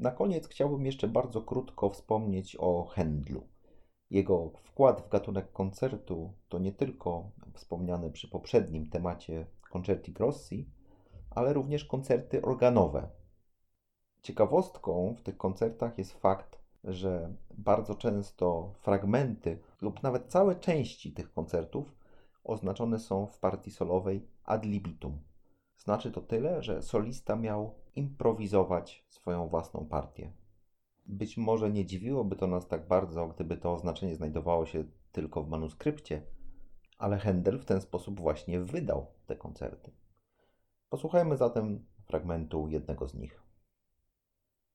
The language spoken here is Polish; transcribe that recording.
Na koniec chciałbym jeszcze bardzo krótko wspomnieć o Händlu. Jego wkład w gatunek koncertu to nie tylko wspomniane przy poprzednim temacie concerti grossi, ale również koncerty organowe. Ciekawostką w tych koncertach jest fakt, że bardzo często fragmenty lub nawet całe części tych koncertów oznaczone są w partii solowej ad libitum. Znaczy to tyle, że solista miał improwizować swoją własną partię. Być może nie dziwiłoby to nas tak bardzo, gdyby to oznaczenie znajdowało się tylko w manuskrypcie, ale Händel w ten sposób właśnie wydał te koncerty. Posłuchajmy zatem fragmentu jednego z nich.